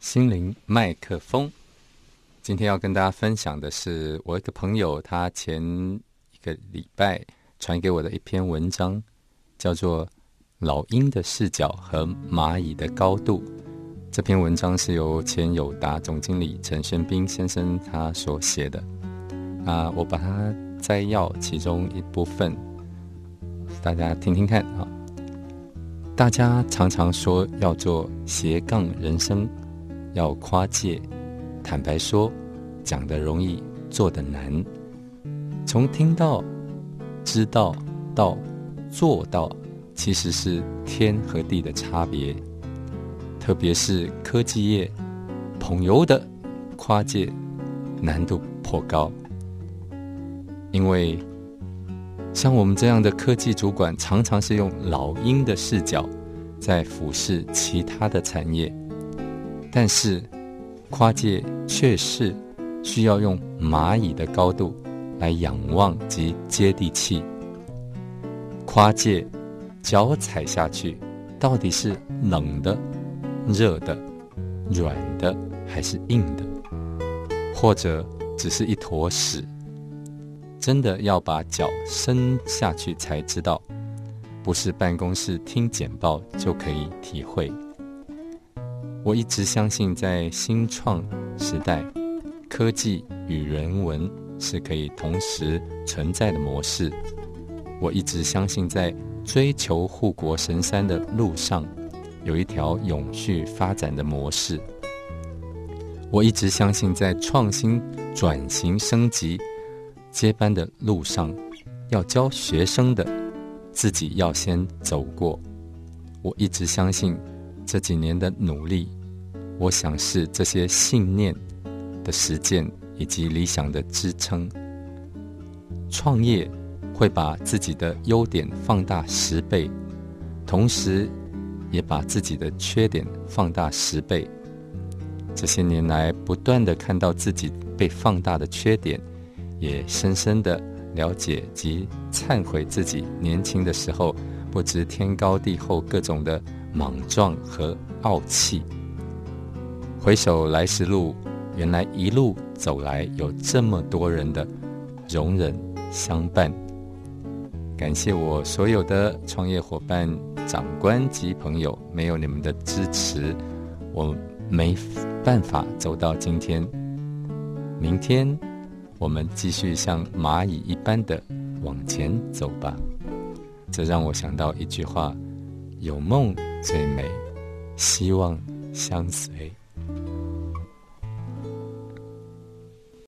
心灵麦克风。今天要跟大家分享的是我一个朋友，他前一个礼拜传给我的一篇文章，叫做《老鹰的视角和蚂蚁的高度》。这篇文章是由前友达总经理陈玄斌先生他所写的。啊，我把它摘要其中一部分，大家听听看啊。大家常常说要做斜杠人生，要跨界。坦白说，讲的容易，做的难。从听到、知道到做到，其实是天和地的差别。特别是科技业，朋友的跨界难度颇高。因为像我们这样的科技主管，常常是用老鹰的视角在俯视其他的产业，但是。跨界却是需要用蚂蚁的高度来仰望及接地气。跨界脚踩下去，到底是冷的、热的、软的还是硬的？或者只是一坨屎？真的要把脚伸下去才知道，不是办公室听简报就可以体会。我一直相信，在新创时代，科技与人文是可以同时存在的模式。我一直相信，在追求护国神山的路上，有一条永续发展的模式。我一直相信，在创新、转型、升级、接班的路上，要教学生的，自己要先走过。我一直相信，这几年的努力。我想是这些信念的实践以及理想的支撑。创业会把自己的优点放大十倍，同时也把自己的缺点放大十倍。这些年来，不断的看到自己被放大的缺点，也深深的了解及忏悔自己年轻的时候不知天高地厚各种的莽撞和傲气。回首来时路，原来一路走来有这么多人的容忍相伴。感谢我所有的创业伙伴、长官及朋友，没有你们的支持，我没办法走到今天。明天我们继续像蚂蚁一般的往前走吧。这让我想到一句话：有梦最美，希望相随。